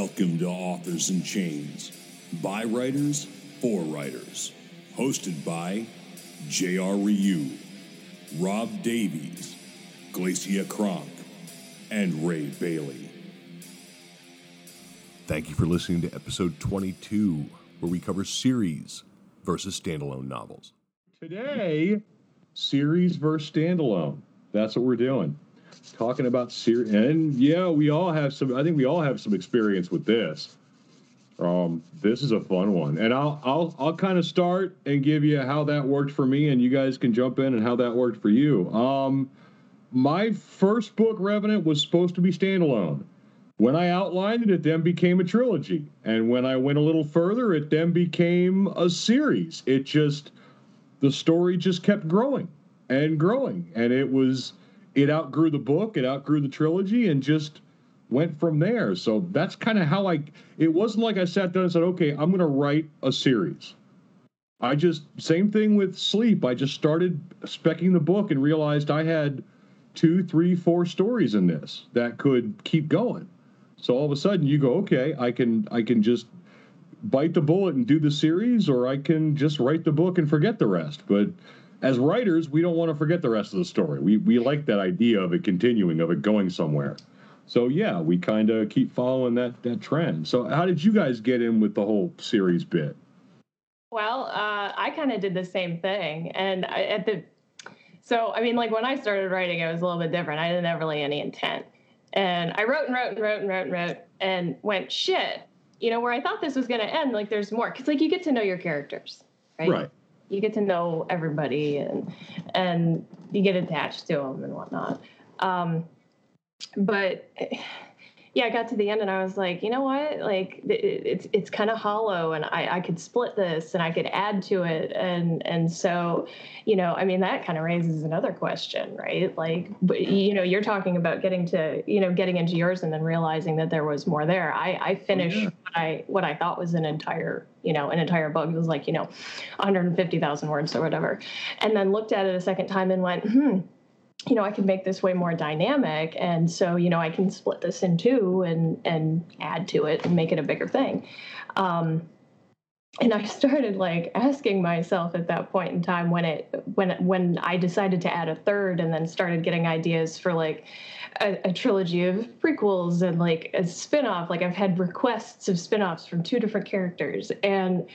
Welcome to Authors in Chains, by writers for writers, hosted by J.R. Ryu, Rob Davies, Glacia Cronk, and Ray Bayly. Thank you for listening to episode 22, where we cover series versus standalone novels. Today, series versus standalone. That's what we're doing. Talking about series, and yeah, we all have some. I think we all have some experience with this. Um, this is a fun one, and I'll I'll I'll kind of start and give you how that worked for me, and you guys can jump in and how that worked for you. Um, my first book, Revenant, was supposed to be standalone. When I outlined it, it then became a trilogy, and when I went a little further, it then became a series. It just the story just kept growing and growing, and it was it outgrew the book, it outgrew the trilogy, and just went from there. So that's kind of how I. It wasn't like I sat down and said, "Okay, I'm going to write a series." I just same thing with sleep. I just started specking the book and realized I had two, three, four stories in this that could keep going. So all of a sudden, you go, "Okay, I can, I can just." bite the bullet and do the series or I can just write the book and forget the rest. But as writers, we don't want to forget the rest of the story. We we like that idea of it continuing, of it going somewhere. So yeah, we kind of keep following that that trend. So how did you guys get in with the whole series bit? Well, uh, I kind of did the same thing, and I, at the so I mean, like when I started writing, it was a little bit different. I didn't have really any intent, and I wrote and wrote and wrote and wrote and wrote, and went shit. You know, where I thought this was going to end, like there's more, because like you get to know your characters, right? Right. You get to know everybody, and and you get attached to them and whatnot. Um, but yeah, I got to the end and I was like, you know what? Like it's it's kind of hollow, and I I could split this and I could add to it, and and so, you know, I mean that kind of raises another question, right? Like, you know, you're talking about getting to you know getting into yours and then realizing that there was more there. I I finished yeah. what I what I thought was an entire you know an entire book. It was like you know, 150,000 words or whatever, and then looked at it a second time and went, hmm you know, I can make this way more dynamic, and so you know, I can split this in two and and add to it and make it a bigger thing. Um, and I started like asking myself at that point in time when it when when I decided to add a third, and then started getting ideas for like a, a trilogy of prequels and like a spin-off. Like I've had requests of spin-offs from two different characters, and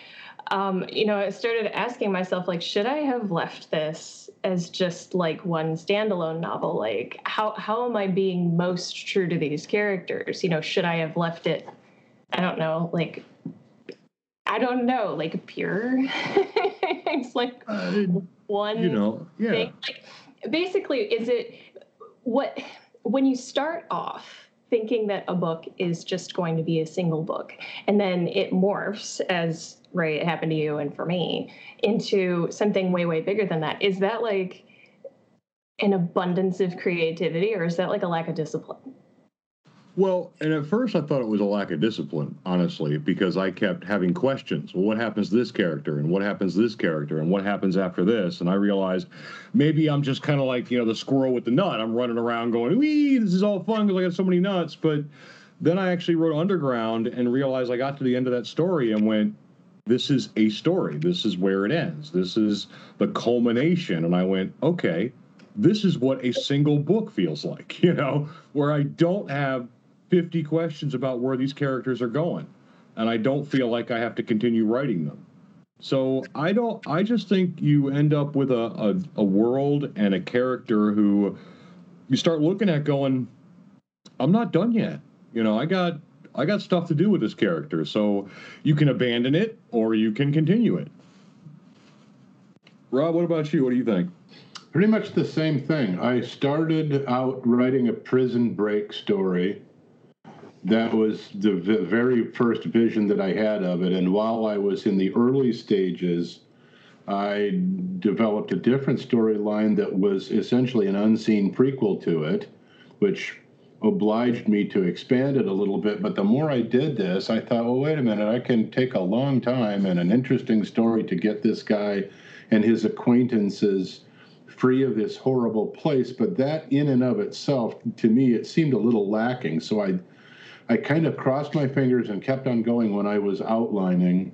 um, you know, I started asking myself, like, should I have left this as just like one standalone novel? Like, how how am I being most true to these characters? You know, should I have left it? I don't know, like, I don't know, like pure. it's like Uh, one you know, yeah. thing. Like, basically, is it what when you start off thinking that a book is just going to be a single book, and then it morphs as right it happened to you and for me into something way way bigger than that. Is that like an abundance of creativity, or is that like a lack of discipline? Well, and at first I thought it was a lack of discipline, honestly, because I kept having questions. Well, what happens to this character? And what happens to this character? And what happens after this? And I realized maybe I'm just kind of like, you know, the squirrel with the nut. I'm running around going, wee, this is all fun because I got so many nuts. But then I actually wrote Underground and realized I got to the end of that story and went, this is a story. This is where it ends. This is the culmination. And I went, okay, this is what a single book feels like, you know, where I don't have 50 questions about where these characters are going. And I don't feel like I have to continue writing them. So I don't, I just think you end up with a, a, a world and a character who you start looking at going, I'm not done yet. You know, I got, I got stuff to do with this character. So you can abandon it or you can continue it. Rob, what about you? What do you think? Pretty much the same thing. I started out writing a prison break story. That was the very first vision that I had of it. And while I was in the early stages, I developed a different storyline that was essentially an unseen prequel to it, which obliged me to expand it a little bit. But the more I did this, I thought, well, wait a minute, I can take a long time and an interesting story to get this guy and his acquaintances free of this horrible place. But that, in and of itself, to me, it seemed a little lacking. So I I kind of crossed my fingers and kept on going when I was outlining.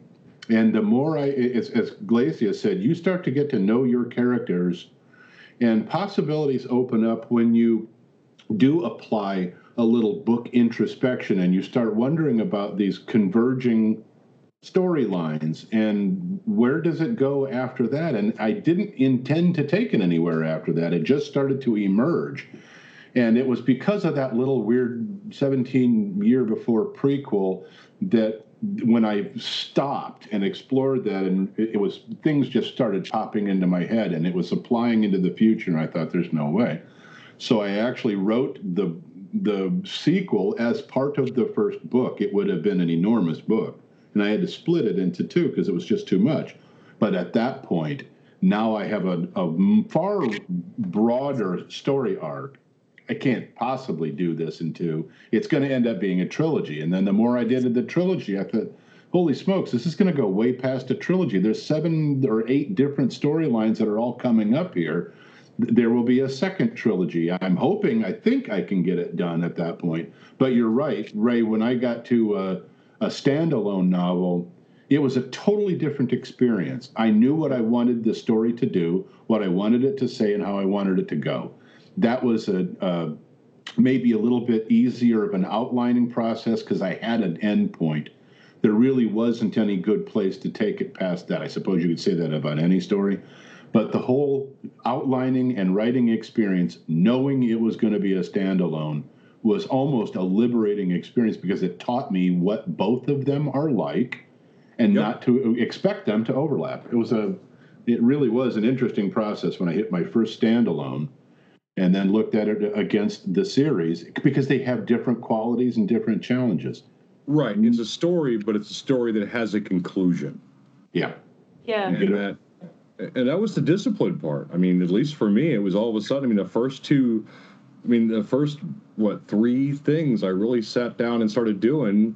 And the more I, as, as Glacia said, you start to get to know your characters, and possibilities open up when you do apply a little book introspection and you start wondering about these converging storylines and where does it go after that? And i didn't intend to take it anywhere after that. It just started to emerge. And it was because of that little weird 17 year before prequel that when i stopped and explored that and it, was things just started popping into my head and it was applying into the future and i thought there's no way so i actually wrote the the sequel as part of the first book it would have been an enormous book and I had to split it into two because it was just too much. But at that point, now I have a, a far broader story arc. I can't possibly do this in two. It's going to end up being a trilogy. And then the more I did the trilogy, I thought, holy smokes, this is going to go way past a trilogy. There's seven or eight different storylines that are all coming up here. There will be a second trilogy. I'm hoping, I think I can get it done at that point. But you're right, Ray, when I got to uh, a standalone novel, it was a totally different experience. I knew what I wanted the story to do, what I wanted it to say, and how I wanted it to go. That was a, a maybe a little bit easier of an outlining process because I had an end point. There really wasn't any good place to take it past that. I suppose you could say that about any story. But the whole outlining and writing experience, knowing it was going to be a standalone, was almost a liberating experience because it taught me what both of them are like and yep. not to expect them to overlap. It was a it really was an interesting process when I hit my first standalone and then looked at it against the series because they have different qualities and different challenges. Right. It's a story, but it's a story that has a conclusion. Yeah. Yeah. And that and that was the discipline part. I mean, at least for me, it was all of a sudden. I mean, the first two I mean, the first what three things I really sat down and started doing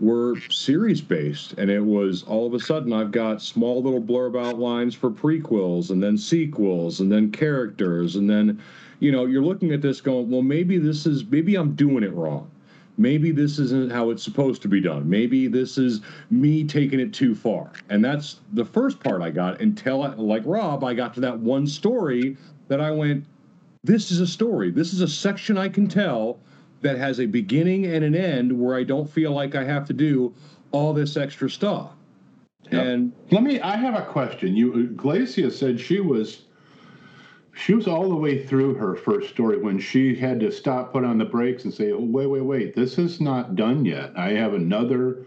were series based, and it was all of a sudden I've got small little blurb outlines for prequels, and then sequels, and then characters, and then you know you're looking at this going, well, maybe this is maybe I'm doing it wrong. Maybe this isn't how it's supposed to be done. Maybe this is me taking it too far. And that's the first part I got until, I, like Rob, I got to that one story that I went, this is a story. This is a section I can tell that has a beginning and an end where I don't feel like I have to do all this extra stuff. Yep. And let me I have a question. You Glacia said she was she was all the way through her first story when she had to stop, put on the brakes, and say, oh, wait, wait, wait, this is not done yet. I have another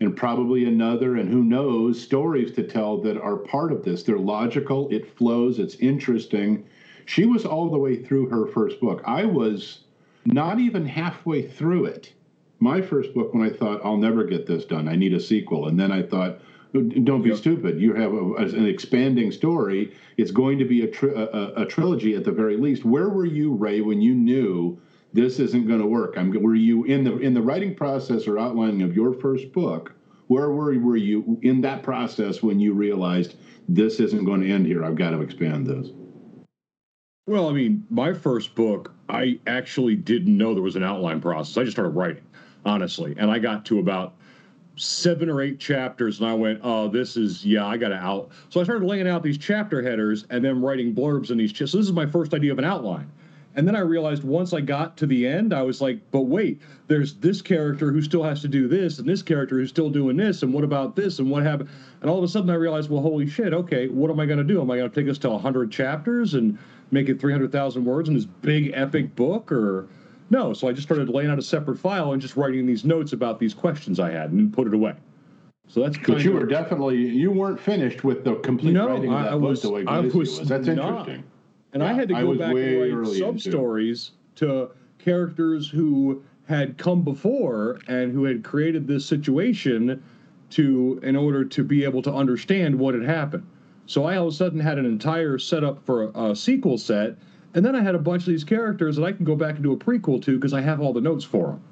and probably another, and who knows, stories to tell that are part of this. They're logical, it flows, it's interesting, she was all the way through her first book. I was not even halfway through it. My first book, when I thought, I'll never get this done, I need a sequel. And then I thought, don't be yep. stupid. You have a, an expanding story. It's going to be a, tri- a, a, trilogy at the very least. Where were you, Ray, when you knew this isn't going to work? I'm, were you in the in the writing process or outlining of your first book? Where were were you in that process when you realized this isn't going to end here? I've got to expand this. Well, I mean, my first book, I actually didn't know there was an outline process. I just started writing, honestly. And I got to about seven or eight chapters and I went, oh, this is, yeah, I got to out. So I started laying out these chapter headers and then writing blurbs in these. Ch- so this is my first idea of an outline. And then I realized once I got to the end, I was like, but wait, there's this character who still has to do this, and this character who's still doing this, and what about this, and what happened? And all of a sudden I realized, well, holy shit, okay, what am I going to do? Am I going to take this to 100 chapters and make it 300,000 words in this big epic book or no? So I just started laying out a separate file and just writing these notes about these questions I had and put it away. So that's but you of, were definitely you weren't finished with the complete no, writing of that I was, book the way I was, was. That's not. interesting. And yeah, I had to go back and write sub stories to characters who had come before and who had created this situation to in order to be able to understand what had happened. So I all of a sudden had an entire setup for a, a sequel set, and then I had a bunch of these characters that I can go back and do a prequel to because I have all the notes for them.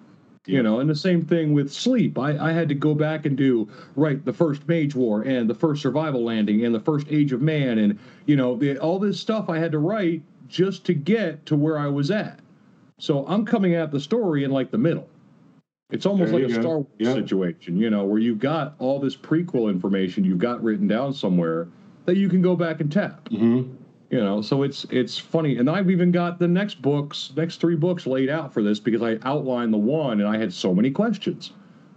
You know, and the same thing with sleep. I, I had to go back and do right the first Mage War and the first Survival Landing and the first Age of Man and you know the, all this stuff I had to write just to get to where I was at. So I'm coming at the story in like the middle. It's almost There like a go. Star Wars Yeah. situation, you know, where you've got all this prequel information you've got written down somewhere that you can go back and tap. hmm You know, so it's it's funny, and I've even got the next books, next three books laid out for this because I outlined the one, and I had so many questions.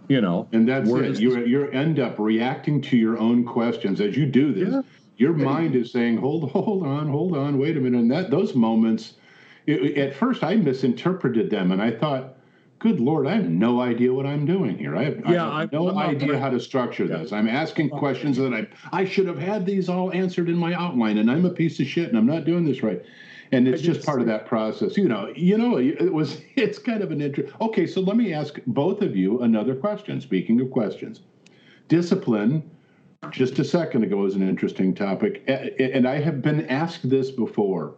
You know, And that's it. You you end up reacting to your own questions as you do this. Yeah. Your mind is saying, "Hold, hold on, hold on, wait a minute." And that those moments, it, at first I misinterpreted them, and I thought, "Good Lord, I have no idea what I'm doing here. I have, I Yeah, have I'm- no idea gonna- how to structure Yeah. this. I'm asking questions that I I should have had these all answered in my outline, and I'm a piece of shit, and I'm not doing this right." And it's just just- part of that process, you know. You know, it was. It's kind of an interest. Okay, so let me ask both of you another question. Speaking of questions, discipline just a second ago was an interesting topic and i have been asked this before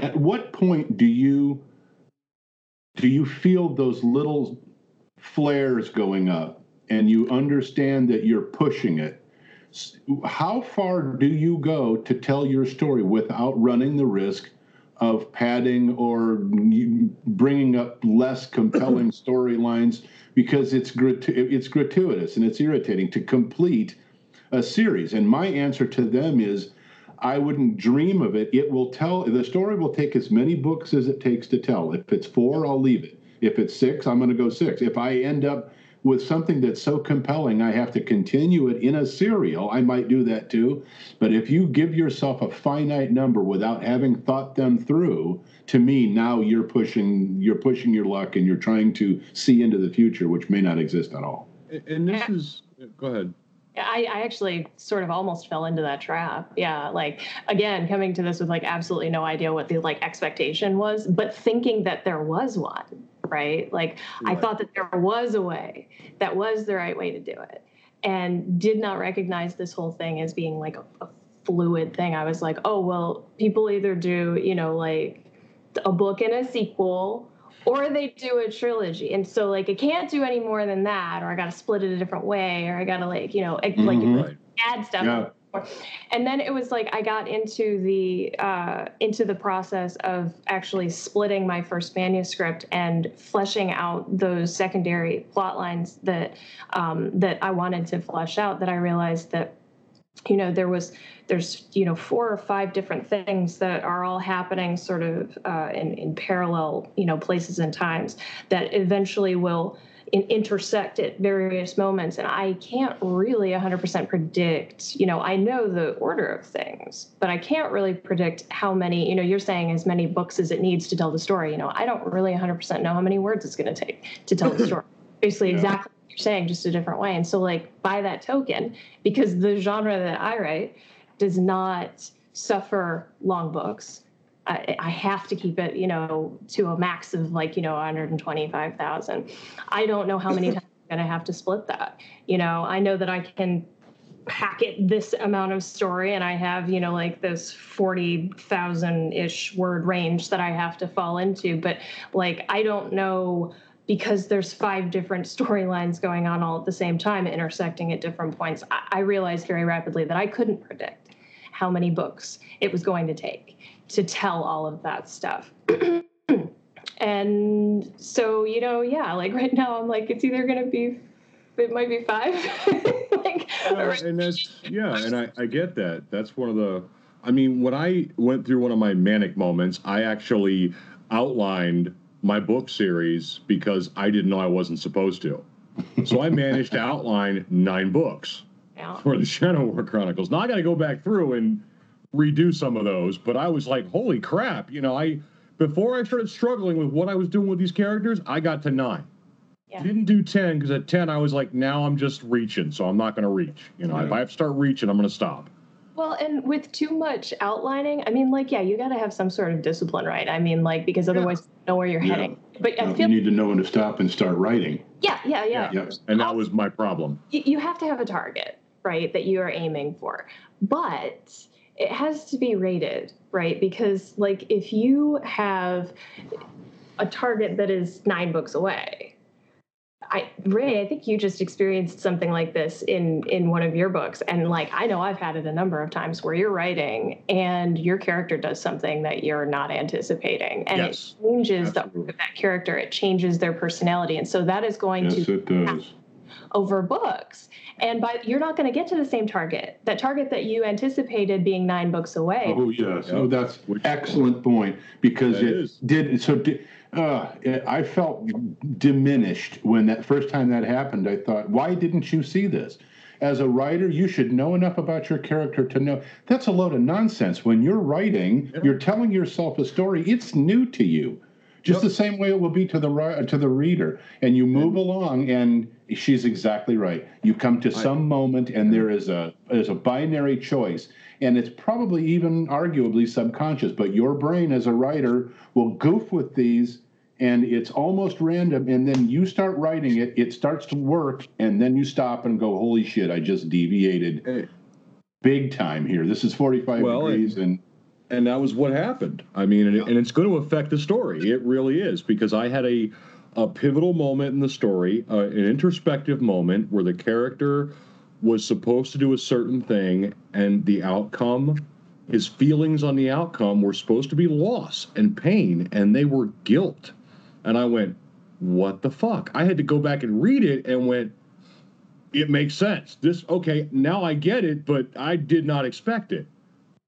at what point do you do you feel those little flares going up and you understand that you're pushing it how far do you go to tell your story without running the risk of padding or bringing up less compelling storylines because it's gratu- it's gratuitous and it's irritating to complete a series. And my answer to them is I wouldn't dream of it. It will tell the story will take as many books as it takes to tell. If it's four, I'll leave it. If it's six, I'm going to go six. If I end up with something that's so compelling, I have to continue it in a serial. I might do that too. But if you give yourself a finite number without having thought them through, to me, now you're pushing you're pushing your luck and you're trying to see into the future, which may not exist at all. and- and this is go ahead. I, I actually sort of almost fell into that trap. Yeah, like again, coming to this with like absolutely no idea what the like expectation was, but thinking that there was one, right? Like I thought that there was a way that was the right way to do it, and did not recognize this whole thing as being like a, a fluid thing. I was like, oh well, people either do you know like a book and a sequel or they do a trilogy and so like i can't do any more than that or i gotta split it a different way or i gotta like you know like Mhm. Right. add stuff Yeah. and then it was like i got into the uh, into the process of actually splitting my first manuscript and fleshing out those secondary plot lines that um, that i wanted to flesh out that i realized that you know there was there's you know four or five different things that are all happening sort of uh, in, in parallel you know places and times that eventually will in, intersect at various moments. And i can't really 100% predict you know i know the order of things but i can't really predict how many you know you're saying as many books as it needs to tell the story. You know i don't really 100% know how many words it's going to take to tell the story. Basically Yeah. exactly you're saying just a different way and so like by that token because the genre that i write does not suffer long books I, I have to keep it, you know, to a max of like, you know, 125,000. I don't know how many times I'm going to have to split that. You know, I know that I can packet this amount of story and I have, you know, like this 40,000 ish word range that I have to fall into. But like, I don't know because there's five different storylines going on all at the same time, intersecting at different points. I, I realized very rapidly that I couldn't predict how many books it was going to take to tell all of that stuff. and so, you know, yeah, like right now I'm like, it's either going to be, it might be five. like, Well, and that's yeah, and I, I get that. That's one of the. I mean, when I went through one of my manic moments, I actually outlined my book series because I didn't know I wasn't supposed to. So I managed to outline nine books yeah. for the Shadow War Chronicles. Now I got to go back through and redo some of those, but I was like, holy crap! You know, I before I started struggling with what I was doing with these characters, I got to nine. Yeah. Didn't do ten because at ten I was like, now I'm just reaching, so I'm not going to reach. You know, if I have to start reaching, I'm going to stop. Well, and with too much outlining, I mean, like, yeah, you got to have some sort of discipline, right? I mean, like, because otherwise you don't know where you're Yeah. heading. But I feel, you need to know when to stop and start writing. yeah, yeah, yeah. Yep. And that was my problem. you, you have to have a target, right, that you are aiming for. But it has to be rated, right? Because, like, if you have a target that is nine books away, I Ray, I think you just experienced something like this in in one of your books, and like I know I've had it a number of times where you're writing and your character does something that you're not anticipating, and Yes, it changes the absolutely. of that character. It changes their personality, and so that is going Yes, to it does. Over books. And by you're not going to get to the same target. That target that you anticipated being nine books away. Oh yes, Yeah. oh that's Which- excellent point because That it is. did so. di- Uh, I felt diminished when that first time that happened. I thought, why didn't you see this? As a writer, you should know enough about your character to know that's a load of nonsense. When you're writing, Yeah. you're telling yourself a story. It's new to you, just Yep. the same way it will be to the to the reader. And you move along, and she's exactly right. You come to some moment, and there is a there's a binary choice, and it's probably even arguably subconscious. But your brain, as a writer, will goof with these, and it's almost random. And then you start writing it, it starts to work, and then you stop and go, "Holy shit! I just deviated Hey, big time here. This is 45 Well, degrees." And and that was what happened. I mean, and, it, and it's going to affect the story. It really is because I had a a pivotal moment in the story, uh, an introspective moment where the character was supposed to do a certain thing, and the outcome, his feelings on the outcome were supposed to be loss and pain, and they were guilt. And I went, "What the fuck?" I had to go back and read it, and went, "It makes sense. This okay? Now I get it, but I did not expect it."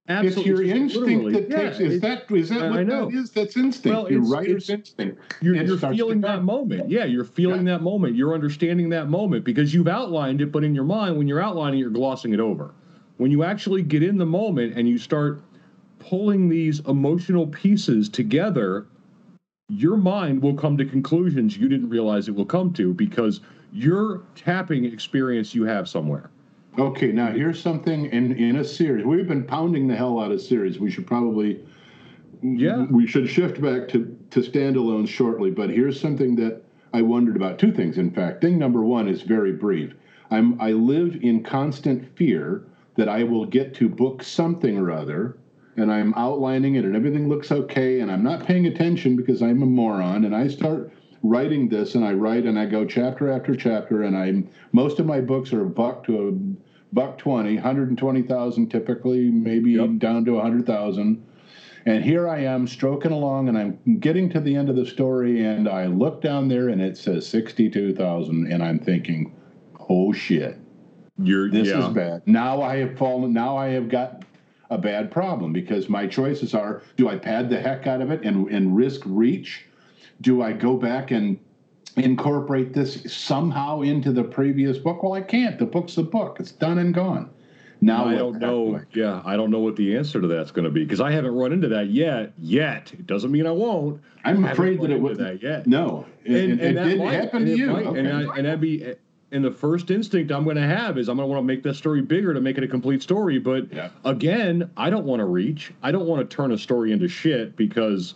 It's your instinct literally- that yeah, takes. Is that is that I- what I that is? That's instinct. Well, your it's- writer's it's- instinct. you're, you're feeling that moment. Yeah, you're feeling that moment. You're understanding that moment because you've outlined it, but in your mind, when you're outlining it, you're glossing it over. When you actually get in the moment and you start pulling these emotional pieces together, your mind will come to conclusions you didn't realize it will come to because you're tapping experience you have somewhere. Okay, now here's something in in a series. We've been pounding the hell out of series. We should probably Yeah. we should shift back to to standalones shortly. But here's something that I wondered about. Two things, in fact. Thing number one is very brief. I'm I live in constant fear that I will get to book something or other, and I'm outlining it, and everything looks okay, and I'm not paying attention because I'm a moron, and I start writing this, and I write, and I go chapter after chapter, and I'm most of my books are a buck to a buck 20, 120,000 typically, maybe Yep. down to 100,000. And here I am stroking along, and I'm getting to the end of the story, and I look down there, and it says 62,000, and I'm thinking, oh shit, You're this yeah. is bad. Now I have fallen, now I have got a bad problem because my choices are do I pad the heck out of it and, and risk reach? Do I go back and incorporate this somehow into the previous book? Well, I can't. The book's the book, it's done and gone. Now I don't the heck do know. I- Yeah, I don't know what the answer to that's going to be because I haven't run into that yet. Yet it doesn't mean I won't. I'm Haven't afraid that it would. that yet. No, it, and, and it didn't might, happen to you. might, Okay. and, I, and that'd be, and the first instinct I'm going to have is I'm going to want to make that story bigger to make it a complete story. But Yeah. again, I don't want to reach. I don't want to turn a story into shit because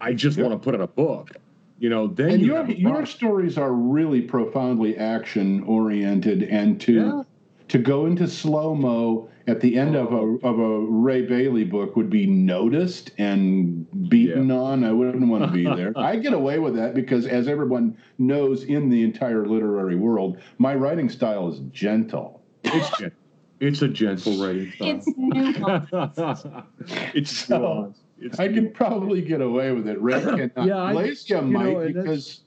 I just Yep. want to put it in a book. You know, then and you your have your stories are really profoundly action oriented, and to Yeah. to go into slow mo at the end of a of a Ray Bayly book would be noticed and beaten on. I wouldn't want to be there. I get away with that because, as everyone knows in the entire literary world, my writing style is gentle. It's gen- it's a gentle writing style. It's nuanced. it's So, nuanced. It's I could probably get away with it. Ray cannot. Yeah, I- you might know, because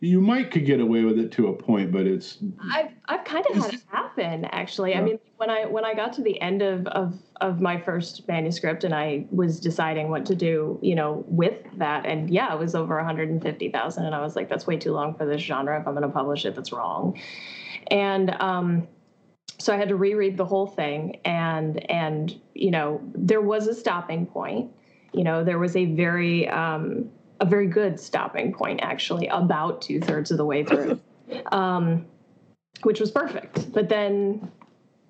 you might could get away with it to a point, but it's I've I've kind of had it happen actually. I mean, when I when I got to the end of, of of my first manuscript and I was deciding what to do, you know, with that, and yeah, it was over 150,000, and I was like, that's way too long for this genre. If I'm going to publish it, that's wrong. And um, so I had to reread the whole thing, and and you know, there was a stopping point. You know, there was a very um, a very good stopping point actually, about two thirds of the way through um, which was perfect. But then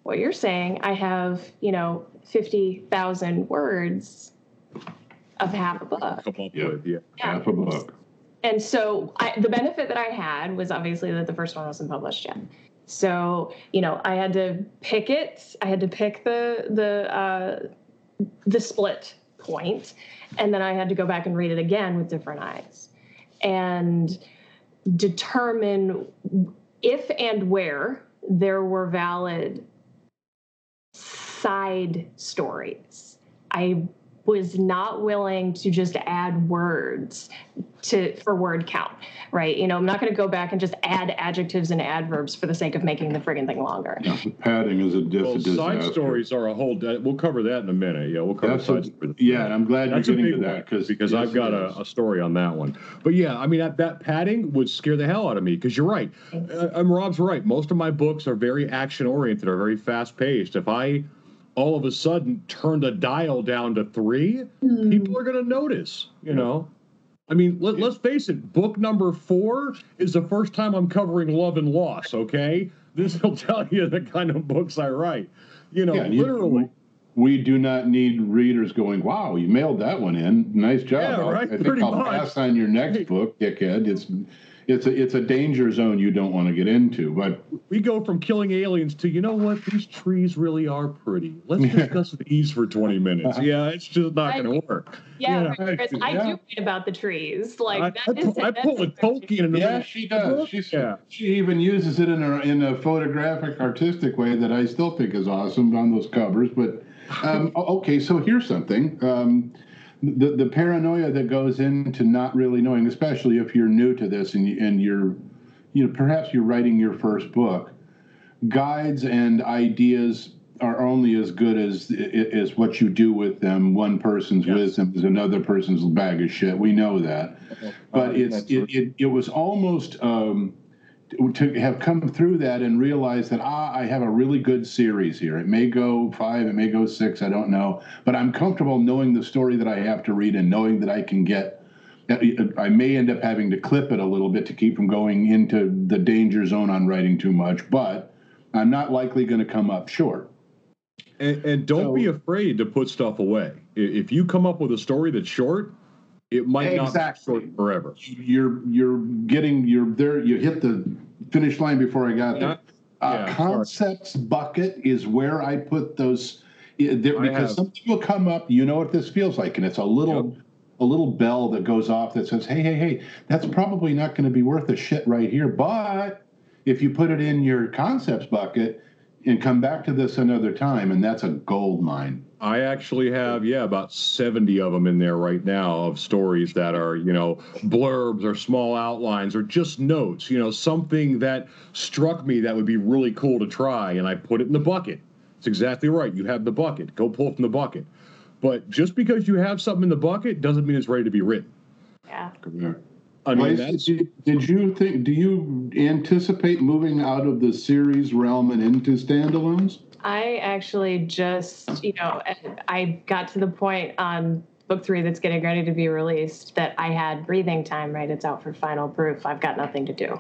what you're saying, I have, you know, 50,000 words of half a book. come Yeah. yeah. Yeah. half a book. And so I, the benefit that I had was obviously that the first one wasn't published yet. So, you know, I had to pick it. I had to pick the the uh, the split point, and then I had to go back and read it again with different eyes. And determine if and where there were valid side stories. I was not willing to just add words to for word count, right? You know, I'm not going to go back and just add adjectives and adverbs for the sake of making the friggin' thing longer. Yeah, padding is a, just Well, a disaster. side stories are a whole. We'll cover that in a minute. Yeah, we'll cover That's side stories. yeah, and I'm glad That's you're a getting big to that because because I've got a, a story on that one. But yeah, I mean that, that padding would scare the hell out of me because you're right. Uh, I'm Rob's right. Most of my books are very action oriented, are very fast paced. If I all of a sudden turn the dial down to three, hmm. people are going to notice. You know. I mean, let, let's face it. Book number four is the first time I'm covering love and loss. Okay, this will tell you the kind of books I write. You know, Yeah, you- literally. we do not need readers going, "Wow, you mailed that one in. Nice job." Yeah, I'll- right, I think pretty I'll much. pass on your next book, dickhead. It's it's a it's a danger zone you don't want to get into. But we go from killing aliens to you know what these trees really are pretty let's discuss these for 20 minutes yeah it's just not going to work Yeah, Yeah. Chris, I Yeah. do read about the trees. Like I, that I, is pull, I pull a Tolkien in the yeah, she does. book. She's, yeah She even uses it in a in a photographic, artistic way that I still think is awesome on those covers. But um, okay, so here's something. Um, the the paranoia that goes into not really knowing, especially if you're new to this and you, and you're, you know, perhaps you're writing your first book. Guides and ideas are only as good as as what you do with them. One person's Yes. wisdom is another person's bag of shit. We know that but it's it, it, it was almost um, to have come through that and realize that ah, I have a really good series here. It may go five, it may go six, I don't know, but I'm comfortable knowing the story that I have to read and knowing that I can get. I may end up having to clip it a little bit to keep from going into the danger zone on writing too much, but I'm not likely going to come up short. and, and don't So- be afraid to put stuff away if you come up with a story that's short it might not Exactly. be short forever You're you're getting you're there. You hit the finish line before I got there. Uh, Yeah, concepts bucket is where I put those there, because something will come up. You know what this feels like, and it's a little a little bell that goes off that says, "Hey, hey, hey, that's probably not going to be worth a shit right here." But if you put it in your concepts bucket and come back to this another time, and that's a gold mine. I actually have, yeah, about 70 of them in there right now of stories that are, you know, blurbs or small outlines or just notes, you know, something that struck me that would be really cool to try. And I put it in the bucket. It's exactly right. You have the bucket. Go pull from the bucket. But just because you have something in the bucket doesn't mean it's ready to be written. yeah. I mean, Lacey, that's, did, did you think? Do you anticipate moving out of the series realm and into standalones? I actually just, you know, I got to the point on book three that's getting ready to be released that I had breathing time, right? It's out for final proof. I've got nothing to do.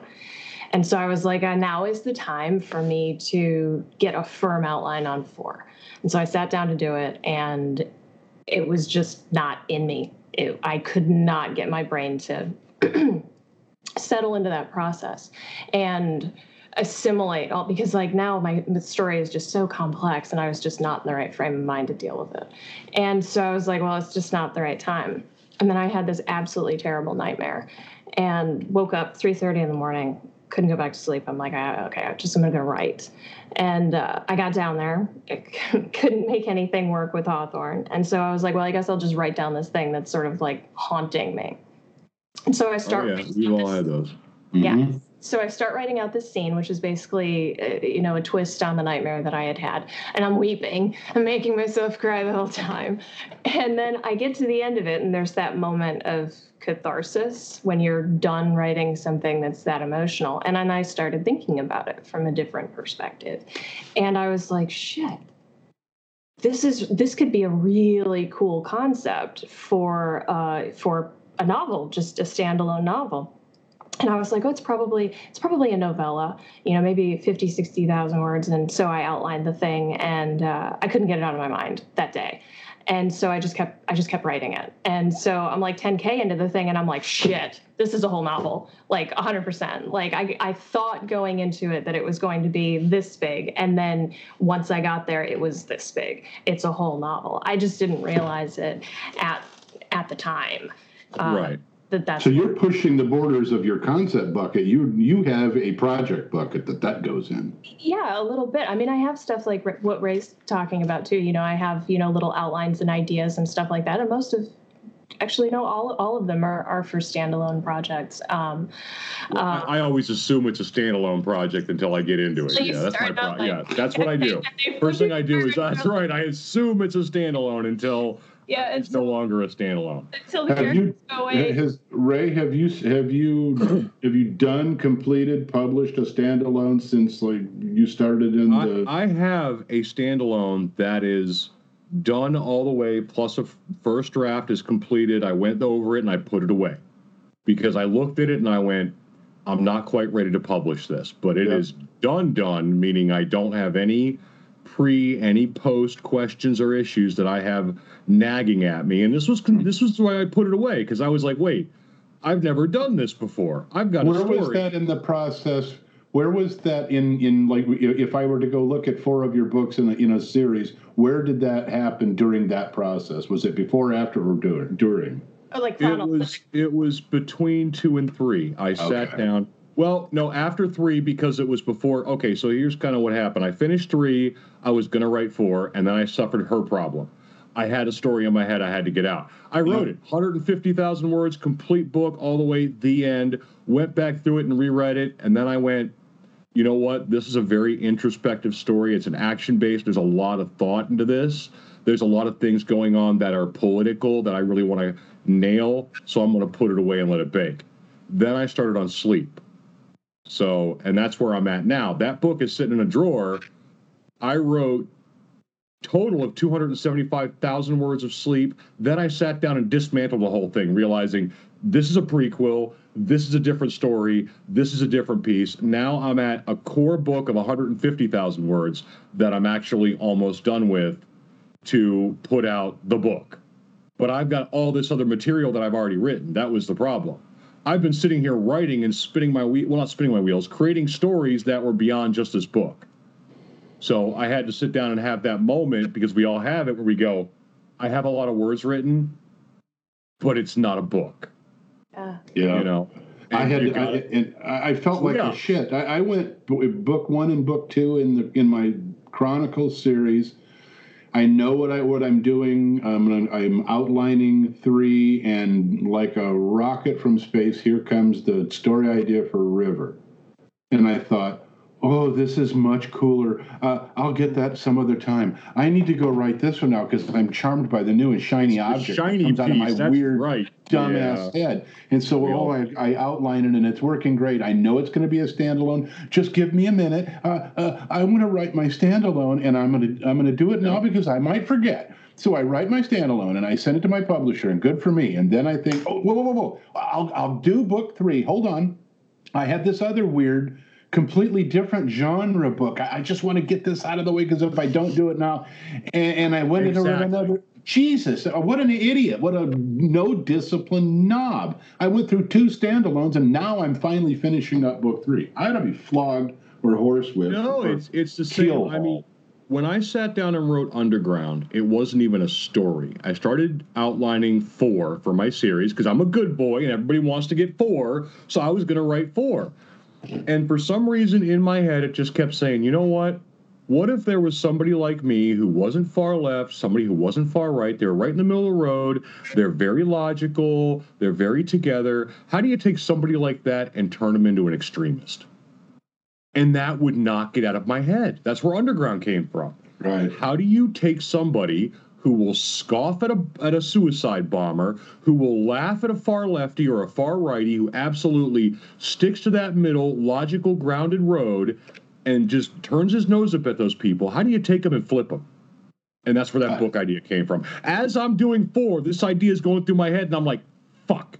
And so I was like, uh, now is the time for me to get a firm outline on four. And so I sat down to do it, and it was just not in me. It, I could not get my brain to settle into that process. And assimilate all because like now my story is just so complex and I was just not in the right frame of mind to deal with it. And so I was like, well, it's just not the right time. And then I had this absolutely terrible nightmare and woke up 3:30 in the morning, couldn't go back to sleep. I'm like, I, okay, I'm just gonna go write. And uh, I got down there, couldn't make anything work with Hawthorne. And so I was like, well, I guess I'll just write down this thing that's sort of like haunting me. And so I oh, start. yeah, we've all had those. Yeah. Mhm. So I start writing out this scene, which is basically, uh, you know, a twist on the nightmare that I had had. And I'm weeping. I'm making myself cry the whole time. And then I get to the end of it, and there's that moment of catharsis when you're done writing something that's that emotional. And then I started thinking about it from a different perspective. And I was like, shit. This is this could be a really cool concept for uh, for a novel, just a standalone novel and I was like, oh, it's probably it's probably a novella, you know, maybe 50, 60,000 words. And so I outlined the thing, and uh, I couldn't get it out of my mind that day. And so I just kept I just kept writing it. And so I'm like 10k into the thing, and I'm like, shit, this is a whole novel, like 100%. Like I I thought going into it that it was going to be this big, and then once I got there, it was this big. It's a whole novel. I just didn't realize it at at the time. Uh, right. that that's So you're pushing the borders of your concept bucket. You you have a project bucket that that goes in. Yeah, a little bit. I mean, I have stuff like what Ray's talking about too. You know, I have you know little outlines and ideas and stuff like that, and most of actually no all all of them are, are for standalone projects um, I, uh, I always assume it's a standalone project until I get into it. So yeah, that's my pro- like- yeah, that's what I do. First thing I do is that's right. I assume it's a standalone until yeah it's it's no longer a standalone. until the Have you go away has Ray? Have you have you have you done completed published a standalone since like you started in the? I, I have a standalone that is done all the way, plus a f- first draft is completed. I went over it and I put it away because I looked at it and I went, I'm not quite ready to publish this, but it is Yeah. done, done, meaning I don't have any pre, any post questions or issues that I have nagging at me. And this was hmm. this was why I put it away because I was like, wait, I've never done this before. I've got a Where story. was that in the process? Where was that in in like if I were to go look at four of your books in a, in a series, where did that happen during that process? Was it before, after, or during? During? oh, like It final was it was between two and three. I sat down. Well, no, after three because it was before. Okay, so here's kind of what happened. I finished three. I was gonna write four, and then I suffered her problem. I had a story in my head I had to get out. I wrote it, 150,000 words, complete book, all the way the end. Went back through it and reread it, and then I went, you know what? This is a very introspective story. It's an action based. There's a lot of thought into this. There's a lot of things going on that are political that I really want to nail. So I'm going to put it away and let it bake. Then I started on sleep. So, and that's where I'm at now. That book is sitting in a drawer. I wrote total of 275,000 words of sleep. Then I sat down and dismantled the whole thing, realizing this is a prequel. This is a different story. This is a different piece. Now I'm at a core book of 150,000 words that I'm actually almost done with to put out the book. But I've got all this other material that I've already written. That was the problem. I've been sitting here writing and spinning my wheel, well, not spinning my wheels, creating stories that were beyond just this book. So I had to sit down and have that moment because we all have it where we go, I have a lot of words written, but it's not a book, uh, Yeah. you know. I had, I, gotta- and I I felt like Yeah. a shit. I, I went book one and book two in the in my Chronicles series. I know what I what I'm doing. Um, I'm I'm outlining three, and like a rocket from space, here comes the story idea for River. And I thought, oh, this is much cooler. Uh, I'll get that some other time. I need to go write this one out because I'm charmed by the new and shiny the object that shiny comes out of my piece. That's weird right. dumbass Yeah. head. And so, oh, I, I outline it and it's working great. I know it's going to be a standalone. Just give me a minute. Uh, uh, I'm going to write my standalone, and I'm going to I'm going to do it now because I might forget. So I write my standalone and I send it to my publisher, and good for me. And then I think, oh, whoa, whoa, whoa, whoa! I'll I'll do book three. Hold on. I had this other weird, completely different genre book. I, I just want to get this out of the way because if I don't do it now, and, and I went into Exactly. another. Jesus, uh, what an idiot! What a no discipline knob! I went through two standalones, and now I'm finally finishing up book three. I ought to be flogged or horsewhipped. No, it's it's the same. I mean, when I sat down and wrote Underground, it wasn't even a story. I started outlining four for my series because I'm a good boy and everybody wants to get four, so I was going to write four. And for some reason in my head, it just kept saying, you know what? What if there was somebody like me who wasn't far left, somebody who wasn't far right? They're right in the middle of the road. They're very logical. They're very together. How do you take somebody like that and turn them into an extremist? And that would not get out of my head. That's where Underground came from. right. How do you take somebody who will scoff at a at a suicide bomber, who will laugh at a far lefty or a far righty, who absolutely sticks to that middle logical grounded road, and just turns his nose up at those people? How do you take them and flip them? And that's where that book idea came from. As I'm doing four, this idea is going through my head, and I'm like, "Fuck."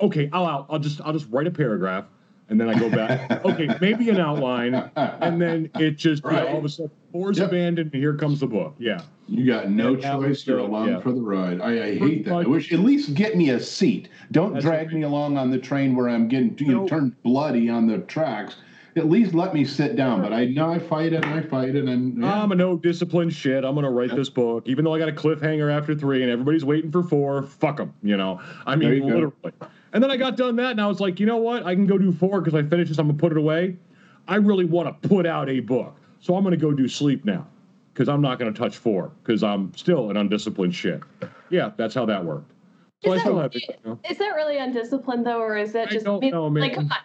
Okay, I'll I'll, I'll just I'll just write a paragraph, and then I go back. okay, maybe an outline, and then it just you know, all of a sudden four's Yep. abandoned, and here comes the book. Yeah. You got no And choice. You're along yeah. for the ride. I, I hate that. I wish at least get me a seat. Don't That's drag me along on the train where I'm getting you know, turned bloody on the tracks. At least let me sit down. But I know I fight it and I fight it and yeah. I'm a no discipline shit. I'm gonna write this book, even though I got a cliffhanger after three, and everybody's waiting for four. Fuck them, you know. I mean, you go. And then I got done that, and I was like, you know what? I can go do four because I finished this. I'm gonna put it away. I really want to put out a book, so I'm gonna go do sleep now because I'm not gonna touch four because I'm still an undisciplined shit. Yeah, that's how that worked. So I Is still that, have it. You know? is that really undisciplined though, or is that I just don't me- know, man. like come on?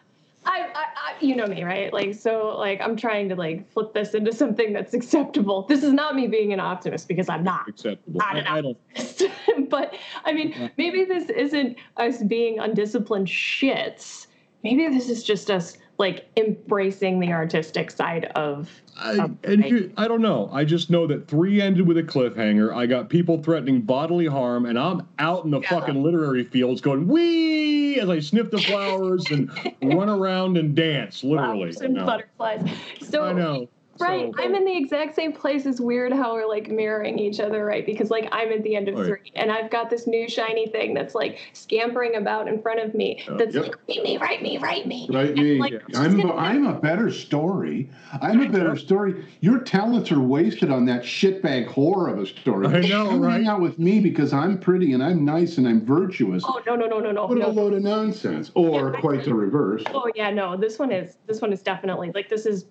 I, I, I, you know me, right? Like, so, like, I'm trying to like flip this into something that's acceptable. This is not me being an optimist because I'm not. Acceptable. I don't I, I don't. but I mean, maybe this isn't us being undisciplined shits. Maybe this is just us like embracing the artistic side of. I, of and here, I don't know. I just know that three ended with a cliffhanger. I got people threatening bodily harm, and I'm out in the Yeah. fucking literary fields going wee as I sniff the flowers and run around and dance. Literally, flowers and No. butterflies. So I know. Right, So- I'm in the exact same place. It's weird how we're like mirroring each other, right? Because like I'm at the end of Right. three, and I've got this new shiny thing that's like scampering about in front of me. Uh, That's yep. like write me, write me, write me. Right, me. like, I'm just a, I'm a better story. I'm a better story. Your talents are wasted on that shitbag whore of a story. I know, Come right? Hang out with me because I'm pretty and I'm nice and I'm virtuous. Oh no no no no no what a load of nonsense. Or Yeah, quite the reverse. Oh yeah, no. This one is this one is definitely like this is.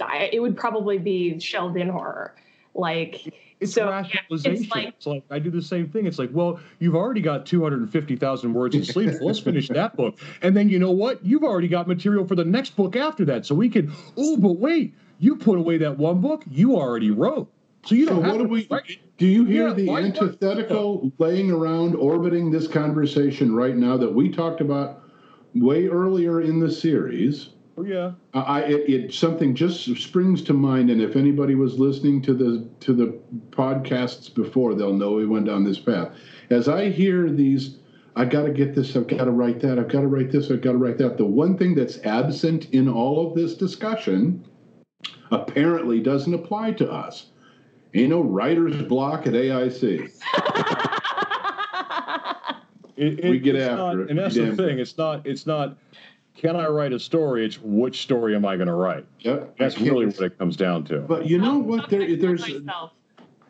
I, it would probably be shelved in horror, like It's so. Rationalization. it's like it's like I do the same thing. It's like, well, you've already got 250,000 words of sleep, so let's finish that book. And then you know what? You've already got material for the next book after that. So we can, oh, but wait, you put away that one book you already wrote. So you So don't have what do we? write. Do you hear Yeah, the why- antithetical laying around, orbiting this conversation right now that we talked about way earlier in the series? Oh, yeah. I, I- it, it something just springs to mind, and if anybody was listening to the to the podcasts before, they'll know we went down this path. As I hear these, I got to get this. I've got to write that. I've got to write this. I've got to write that. The one thing that's absent in all of this discussion apparently doesn't apply to us. Ain't no writer's block at AIC. It, We get after not- it. And that's We the thing. It's not, it's not, can I write a story? It's which story am I going to write? Yep. That's really what it comes down to. But you know what? There, there's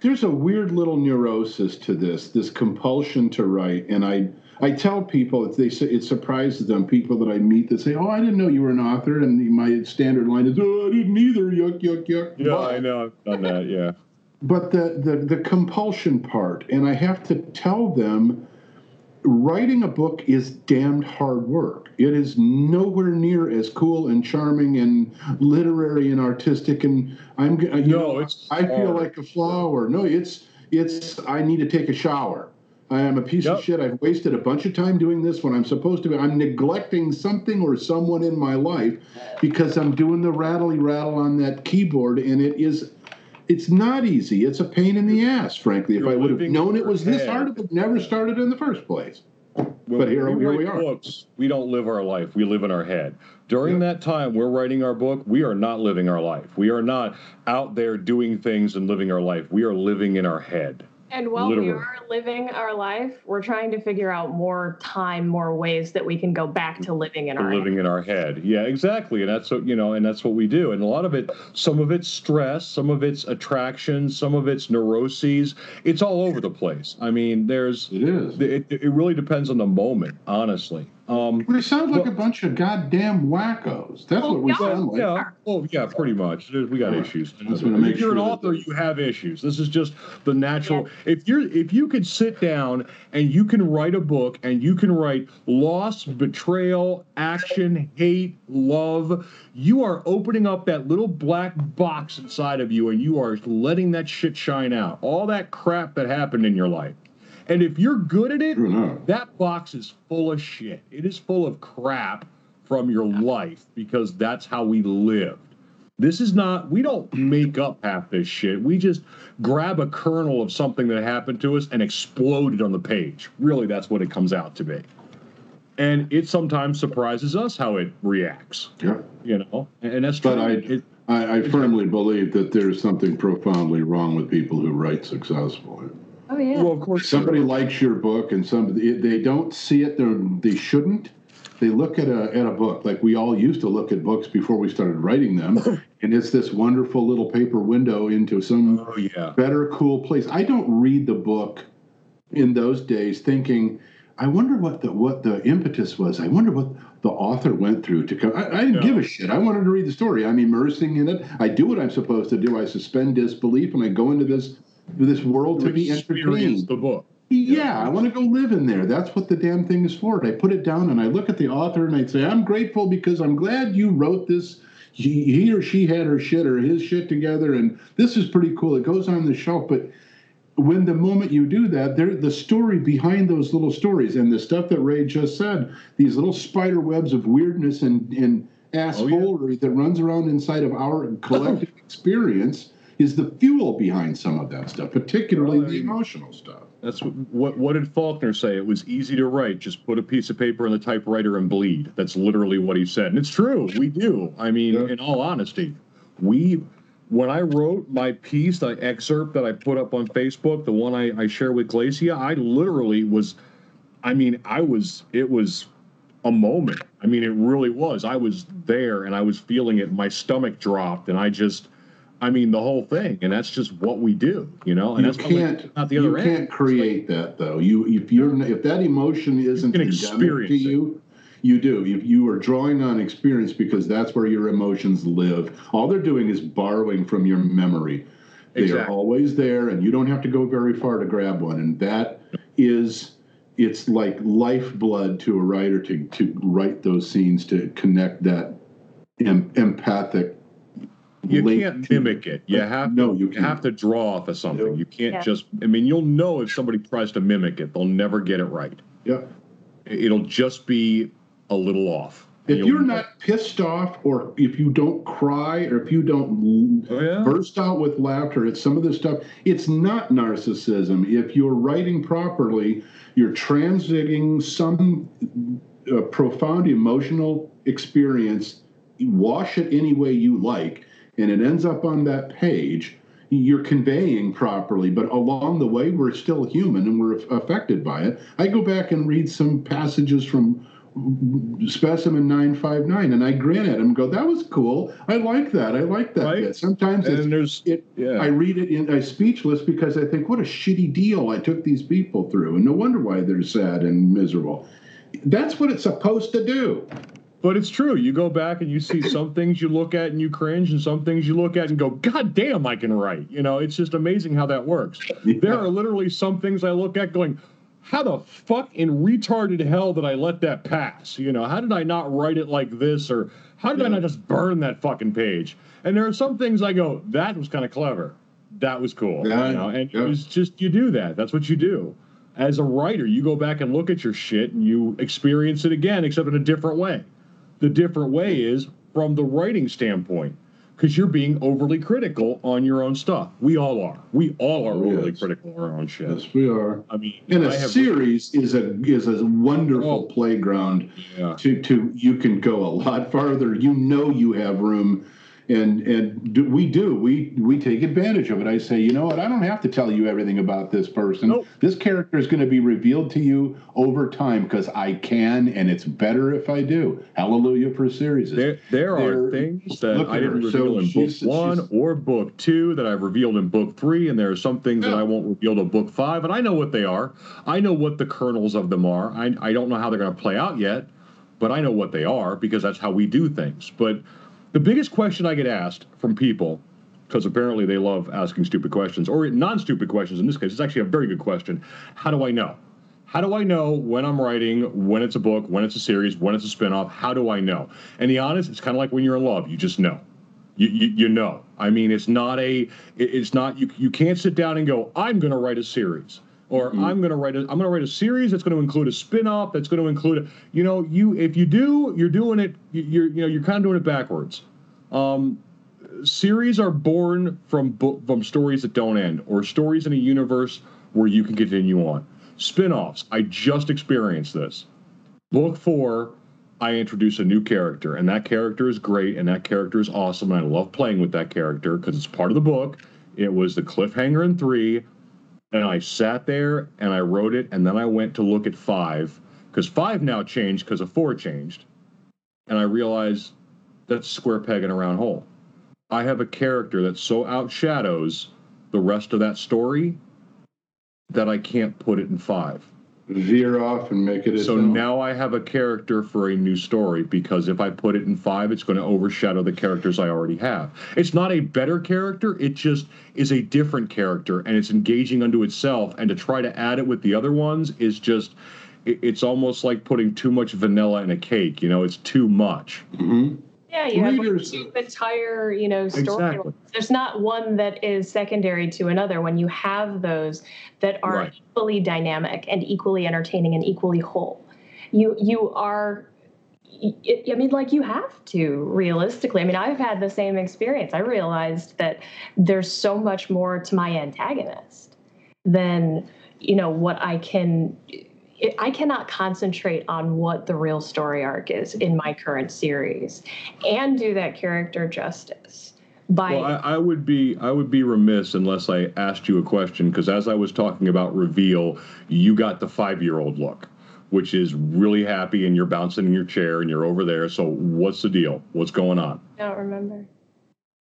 there's a weird little neurosis to this this compulsion to write and i i tell people they say it surprises them people that i meet that say oh i didn't know you were an author and my standard line is oh i didn't either yuck yuck yuck yeah, but, I know. I've done that. Yeah. but the, the the compulsion part and i have to tell them writing a book is damned hard work it is nowhere near as cool and charming and literary and artistic and i'm g- uh, you No, know, it's i feel hard. like a flower no it's it's i need to take a shower i am a piece Yep. of shit i've wasted a bunch of time doing this when i'm supposed to be i'm neglecting something or someone in my life because i'm doing the rattly rattle on that keyboard and it is it's not easy. It's a pain in the ass, frankly. If You're I would have known it was this head. hard, it would never started in the first place. When But here- we here we are. Books, we don't live our life. We live in our head. During Yeah. that time we're writing our book, we are not living our life. We are not out there doing things and living our life. We are living in our head. And while we are living our life, we're trying to figure out more time, more ways that we can go back to living in We're our living in our head. Yeah, exactly. And that's what you know, and that's what we do. And a lot of it, some of it's stress, some of it's attraction, some of it's neuroses. It's all over the place. I mean, there's It is. it, it really depends on the moment, honestly. Um, We sound like Well- a bunch of goddamn wackos. That's Oh, what we yeah. sound like. Yeah. Oh, yeah, pretty much. There's- We got All right. issues. Just wanna make if you're an sure that- author, you have issues. This is just the natural. If you're, if you could sit down and you can write a book and you can write loss, betrayal, action, hate, love, you are opening up that little black box inside of you and you are letting that shit shine out. All that crap that happened in your life. And if you're good at it, that box is full of shit. It is full of crap from your life because that's how we lived. This is not, we don't make up half this shit. We just grab a kernel of something that happened to us and explode it on the page. Really, that's what it comes out to be. And it sometimes surprises us how it reacts, Yeah. you know? And that's true. But I, It- I, I firmly believe that there's something profoundly wrong with people who write successfully. Oh yeah. well, of course, Somebody likes your book, and some they don't see it. They they shouldn't. They look at a at a book like we all used to look at books before we started writing them, and it's this wonderful little paper window into some oh, yeah. better, cool place. I don't read the book in those days thinking I wonder what the what the impetus was. I wonder what the author went through to come. I, I didn't Yeah. give a shit. I wanted to read the story. I'm immersing in it. I do what I'm supposed to do. I suspend disbelief and I go into this this world to be Experience entertained. the book. Yeah, I want to go live in there. That's what the damn thing is for. And I put it down and I look at the author and I say, I'm grateful because I'm glad you wrote this. He, he or she had her shit or his shit together, and this is pretty cool. It goes on the shelf, but when the moment you do that, there the story behind those little stories and the stuff that Ray just said, these little spider webs of weirdness and, and oh, assholery that runs around inside of our collective experience is the fuel behind some of that stuff, particularly Well, the emotional stuff. That's what, what what did Faulkner say? It was easy to write. Just put a piece of paper in the typewriter and bleed. That's literally what he said. And it's true. We do. I mean, Yeah. in all honesty, we when I wrote my piece, the excerpt that I put up on Facebook, the one I, I share with Glacia, I literally was I mean, I was it was a moment. I mean, it really was. I was there and I was feeling it. My stomach dropped and I just I mean the whole thing, and that's just what we do, you know. And you can't not the you other end. can't create that though. You if you're if that emotion isn't endemic to it. you, you do. You you are drawing on experience because that's where your emotions live. All they're doing is borrowing from your memory. They are always there, and you don't have to go very far to grab one. And that is it's like lifeblood to a writer to to write those scenes to connect that em- empathic. You can't mimic it. You have no, you you can't. have to draw off of something. Yeah. You can't Yeah. just. I mean, you'll know if somebody tries to mimic it. They'll never get it right. Yeah. It'll just be a little off. If You'll you're not pissed off, or if you don't cry, or if you don't Oh, yeah? burst out with laughter at some of this stuff, it's not narcissism. If you're writing properly, you're transiting some uh, profound emotional experience, wash it any way you like, and it ends up on that page. You're conveying properly, but along the way, we're still human and we're affected by it. I go back and read some passages from specimen 959 and i grin at him and go that was cool i like that i like that Right. bit. sometimes there's it yeah. i read it in i'm speechless because i think what a shitty deal i took these people through and no wonder why they're sad and miserable that's what it's supposed to do But it's true. You go back and you see some things you look at and you cringe, and some things you look at and go, God damn, I can write. You know, it's just amazing how that works. There are literally some things I look at going, how the fuck in retarded hell did I let that pass? You know, how did I not write it like this? Or how did I not just burn that fucking page? And there are some things I go, that was kind of clever. That was cool. Yeah, you know, and yeah. it was just, you do that. That's what you do. As a writer, you go back and look at your shit and you experience it again, except in a different way the different way is from the writing standpoint because you're being overly critical on your own stuff. We all are. We all are overly yes. critical of our own shit. yes we are I mean, and a I have series is a is a wonderful Oh. playground Yeah. to to you can go a lot farther you know you have room and and do, we do we we take advantage of it i say you know what i don't have to tell you everything about this person Nope. this character is going to be revealed to you over time because i can and it's better if i do hallelujah for series There, there are things that I didn't her. So reveal in book one or book two that I've revealed in book three, and there are some things that I won't reveal to book five, and I know what they are. I know what the kernels of them are. I, I don't know how they're going to play out yet, but I know what they are because that's how we do things. But the biggest question I get asked from people, because apparently they love asking stupid questions or non-stupid questions in this case, it's actually a very good question. How do I know? How do I know when I'm writing, when it's a book, when it's a series, when it's a spinoff? How do I know? And the honest, it's kind of like when you're in love. You just know. You, you, you know. I mean, it's not a. It's not. You, you can't sit down and go. I'm going to write a series, or I'm going to write a. I'm going to write a series that's going to include a spinoff. That's going to include. A, you know, you if you do, you're doing it. you- You're you know you're kind of doing it backwards. Um, series are born from book from stories that don't end, or stories in a universe where you can continue on. Spinoffs. I just experienced this. Book four, I introduce a new character, and that character is great, and that character is awesome, and I love playing with that character because it's part of the book. It was the cliffhanger in three, and I sat there and I wrote it, and then I went to look at five because five now changed because of four changed, and I realized that's square peg in a round hole. I have a character that so outshadows the rest of that story that I can't put it in five. Veer off and make it So own. now I have a character for a new story because if I put it in five, it's going to overshadow the characters I already have. It's not a better character, it just is a different character and it's engaging unto itself. And to try to add it with the other ones is just. It's almost like putting too much vanilla in a cake. You know, it's too much. Mhm. Yeah, you have like entire, you know, story. Exactly. There's not one that is secondary to another. When you have those that are Right. equally dynamic and equally entertaining and equally whole, you you are. I I mean, like you have to realistically. I mean, I've had the same experience. I realized that there's so much more to my antagonist than you know what I can. I cannot concentrate on what the real story arc is in my current series and do that character justice by Well, I, I would be I would be remiss unless I asked you a question because as I was talking about reveal, you got the five year old look, which is really happy and you're bouncing in your chair and you're over there. So what's the deal? What's going on? I don't remember.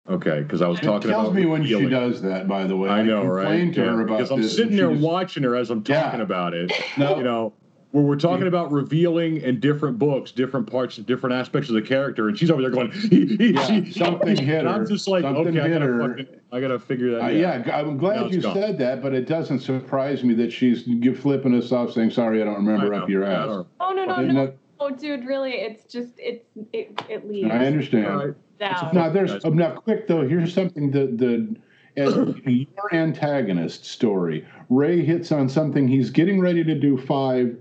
Okay, because I was It talking tells about me when she does that. By the way, I know, right? to Yeah, her about because I'm this, sitting there she was- watching her as I'm Yeah. talking about it. No. You know, where we're talking about revealing in different books, different parts, different aspects of the character, and she's over there going, Yeah, something hit and I'm her. just like, Something okay, I hit gotta, her. fucking, I gotta figure that. Uh, out. yeah, I'm glad it's you said that, but it doesn't surprise me that she's flipping us off, saying, "Sorry, I don't remember know. up your ass." Oh no no Isn't no! Oh dude, really? It's just it's it it leaves I understand. All right. down. Now, there's um, now quick though. Here's something that the as your antagonist story. Ray hits on something. He's getting ready to do five,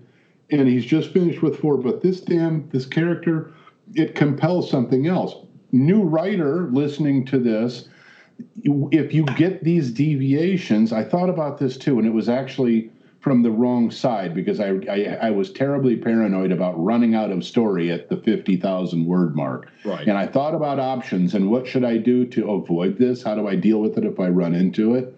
and he's just finished with four. But this damn this character, it compels something else. New writer listening to this, if you get these deviations, I thought about this too, and it was actually from the wrong side because I, I I was terribly paranoid about running out of story at the fifty thousand word mark. Right. And I thought about options and what should I do to avoid this? How do I deal with it if I run into it?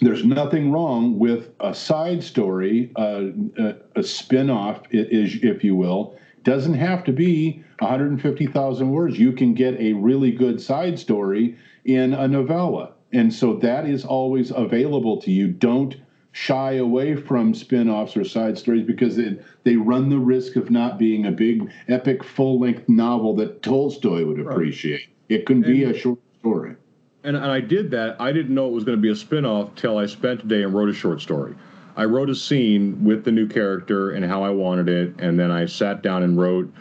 There's nothing wrong with a side story, uh, a, a spin-off, is if you will. Doesn't have to be 150,000 words. You can get a really good side story in a novella, and so that is always available to you. Don't shy away from spin-offs or side stories because it, they run the risk of not being a big epic full-length novel that Tolstoy would appreciate. It can be And- a short story. And, and I did that. I didn't know it was going to be a spin-off till I spent a day and wrote a short story. I wrote a scene with the new character and how I wanted it, and then I sat down and wrote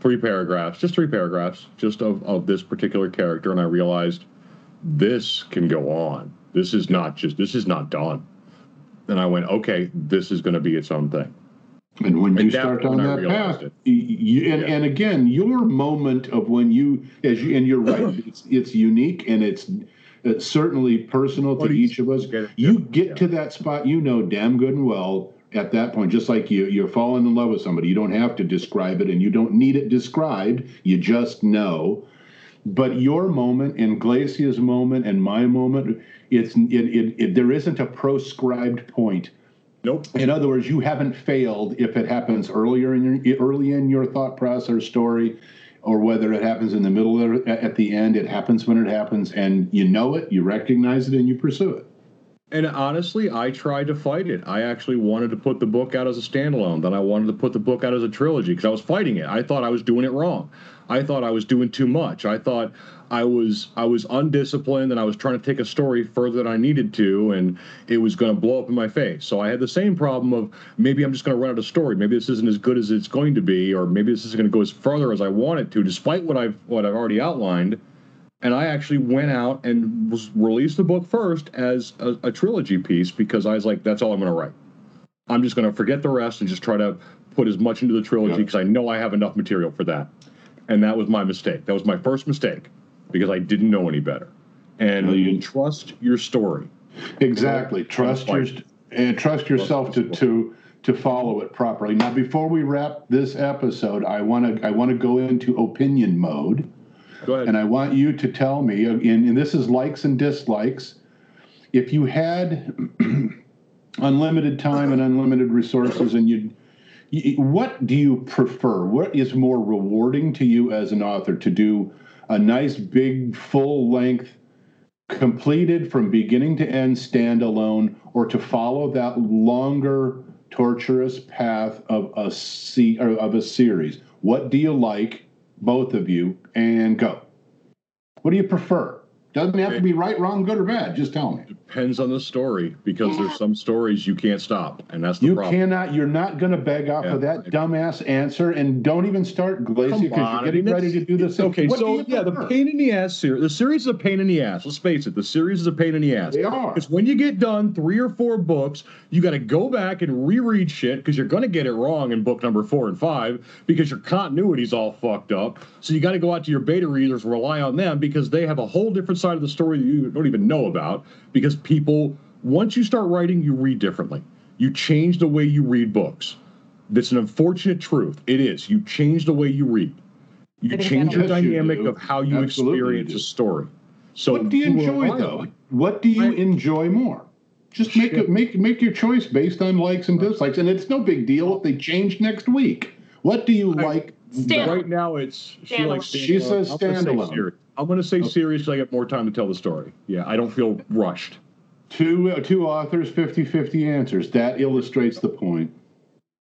three paragraphs, just three paragraphs, just of, of this particular character, and I realized this can go on. This is not just this is not done. And I went, okay, this is going to be its own thing. And when you And that- start on that path, you, and, Yeah. and again, your moment of when you, as you, and you're right, it's, it's unique and it's, it's certainly personal to you- each of us. get You get yeah. to that spot, you know damn good and well at that point, just like you, you're falling in love with somebody. You don't have to describe it and you don't need it described. You just know. But your moment and Glacia's moment and my moment, it's it, it, it there isn't a proscribed point. Nope. In other words, you haven't failed if it happens earlier in your early in your thought process or story, or whether it happens in the middle or at at the end. It happens when it happens, and you know it, you recognize it, and you pursue it. And honestly, I tried to fight it. I actually wanted to put the book out as a standalone. Then I wanted to put the book out as a trilogy because I was fighting it. I thought I was doing it wrong. I thought I was doing too much. I thought I was I was undisciplined and I was trying to take a story further than I needed to, and it was going to blow up in my face. So I had the same problem of maybe I'm just going to run out of story. Maybe this isn't as good as it's going to be, or maybe this isn't going to go as further as I want it to, despite what I've what I've already outlined and I actually went out and was released the book first as a, a trilogy piece because I was like, that's all I'm going to write. I'm just going to forget the rest and just try to put as much into the trilogy Yeah. because I know I have enough material for that. And that was my mistake. That was my first mistake because I didn't know any better. And you- trust your story. Exactly. Trust your and trust yourself to to to follow it properly. Now, before we wrap this episode, I want to I want to go into opinion mode. Go ahead. And I want you to tell me, and, and this is likes and dislikes, if you had unlimited time and unlimited resources, and you, you, what do you prefer? What is more rewarding to you as an author to do a nice, big, full length, completed from beginning to end standalone, or to follow that longer torturous path of a se- of a series. What do you like, both of you, and go. What do you prefer? Doesn't have to be right, wrong, good, or bad. Just tell me. Depends on the story because there's some stories you can't stop, and that's the problem. You problem. cannot. You're not going to beg off Yeah. of that dumbass answer, and don't even start Glacia Come because you're I getting mean, ready to do this. it's Okay, What so you yeah, the pain in the ass series. The series is a pain in the ass. Let's face it, the series is a pain in the ass. They are. Because when you get done three or four books, you got to go back and reread shit because you're going to get it wrong in book number four and five because your continuity's all fucked up. So you got to go out to your beta readers, rely on them because they have a whole different side of the story that you don't even know about. Because people, once you start writing, you read differently. You change the way you read books. That's an unfortunate truth. It is. You change the way you read. You change your Yes, dynamic do. of how you Absolutely experience do. a story. So what do you enjoy am though? What do you I- enjoy more? Just make Shit. it make make your choice based on likes and dislikes, and it's no big deal if they change next week. What do you I- like? Stand- Right now, it's she Standalone. likes She says I'm standalone. I'm going to say series because I get more time to tell the story. Yeah, I don't feel rushed. Two uh, two authors, 50-50 answers. That illustrates the point.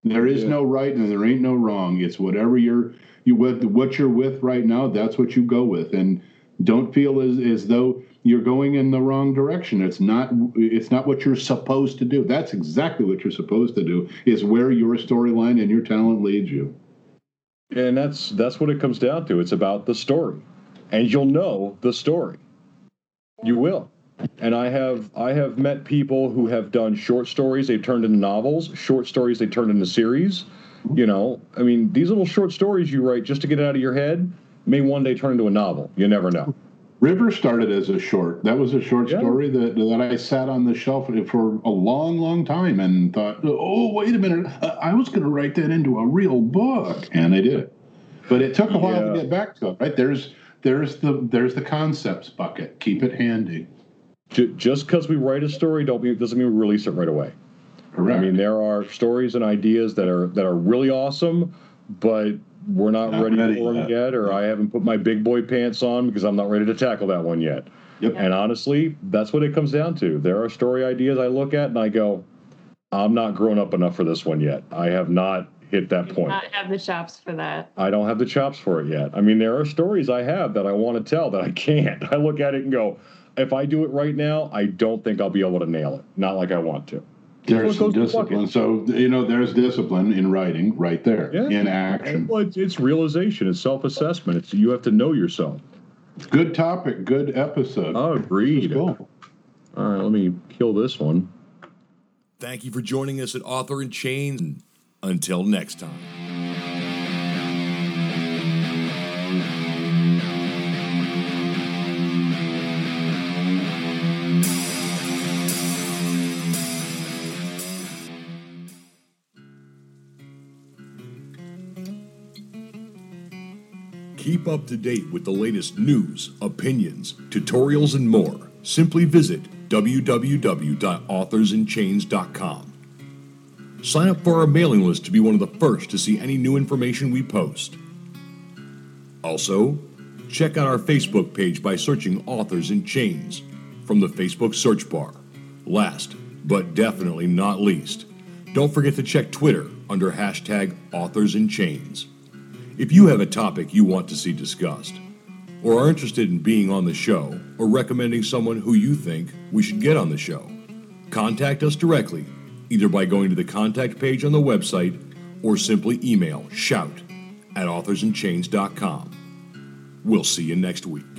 There is Yeah. no right and there ain't no wrong. It's whatever you're you with what you're with right now. That's what you go with, and don't feel as as though you're going in the wrong direction. It's not it's not what you're supposed to do. That's exactly what you're supposed to do. Is where your storyline and your talent leads you. And that's that's what it comes down to. It's about the story, and you'll know the story. You will. And I have I have met people who have done short stories they've turned into novels, short stories they turned into series. You know, I mean, these little short stories you write just to get it out of your head may one day turn into a novel. You never know. River started as a short. That was a short Yeah. story that that I sat on the shelf for a long, long time and thought, oh, wait a minute, I was going to write that into a real book, and I did. But it took a while Yeah. to get back to it. Right there's there's the there's the concepts bucket. Keep it handy. Just because we write a story don't mean, doesn't mean we release it right away. Correct. I mean, there are stories and ideas that are that are really awesome, but we're not, Not ready, ready for them yet. yet, or I haven't put my big boy pants on because I'm not ready to tackle that one yet. Yep. And honestly, that's what it comes down to. There are story ideas I look at and I go, I'm not grown up enough for this one yet. I have not hit that Do point. not have the chops for that. I don't have the chops for it yet. I mean, there are stories I have that I want to tell that I can't. I look at it and go, if I do it right now, I don't think I'll be able to nail it. Not like I want to. there's some it goes to bucket. discipline. So you know, there's discipline in writing right there Yeah. in action. Well, it's, it's realization. It's self-assessment. It's you have to know yourself. Good topic. Good episode. Oh, agreed. Cool. All right, let me kill this one. Thank you for joining us at Author and Chain. Until next time. Keep up to date with the latest news, opinions, tutorials, and more. Simply visit www.authorsinchains.com. Sign up for our mailing list to be one of the first to see any new information we post. Also, check out our Facebook page by searching Authors in Chains from the Facebook search bar. Last, but definitely not least, don't forget to check Twitter under hashtag Authors in Chains. If you have a topic you want to see discussed, or are interested in being on the show, or recommending someone who you think we should get on the show, contact us directly, either by going to the contact page on the website or simply email shout at authorsinchains.com. We'll see you next week.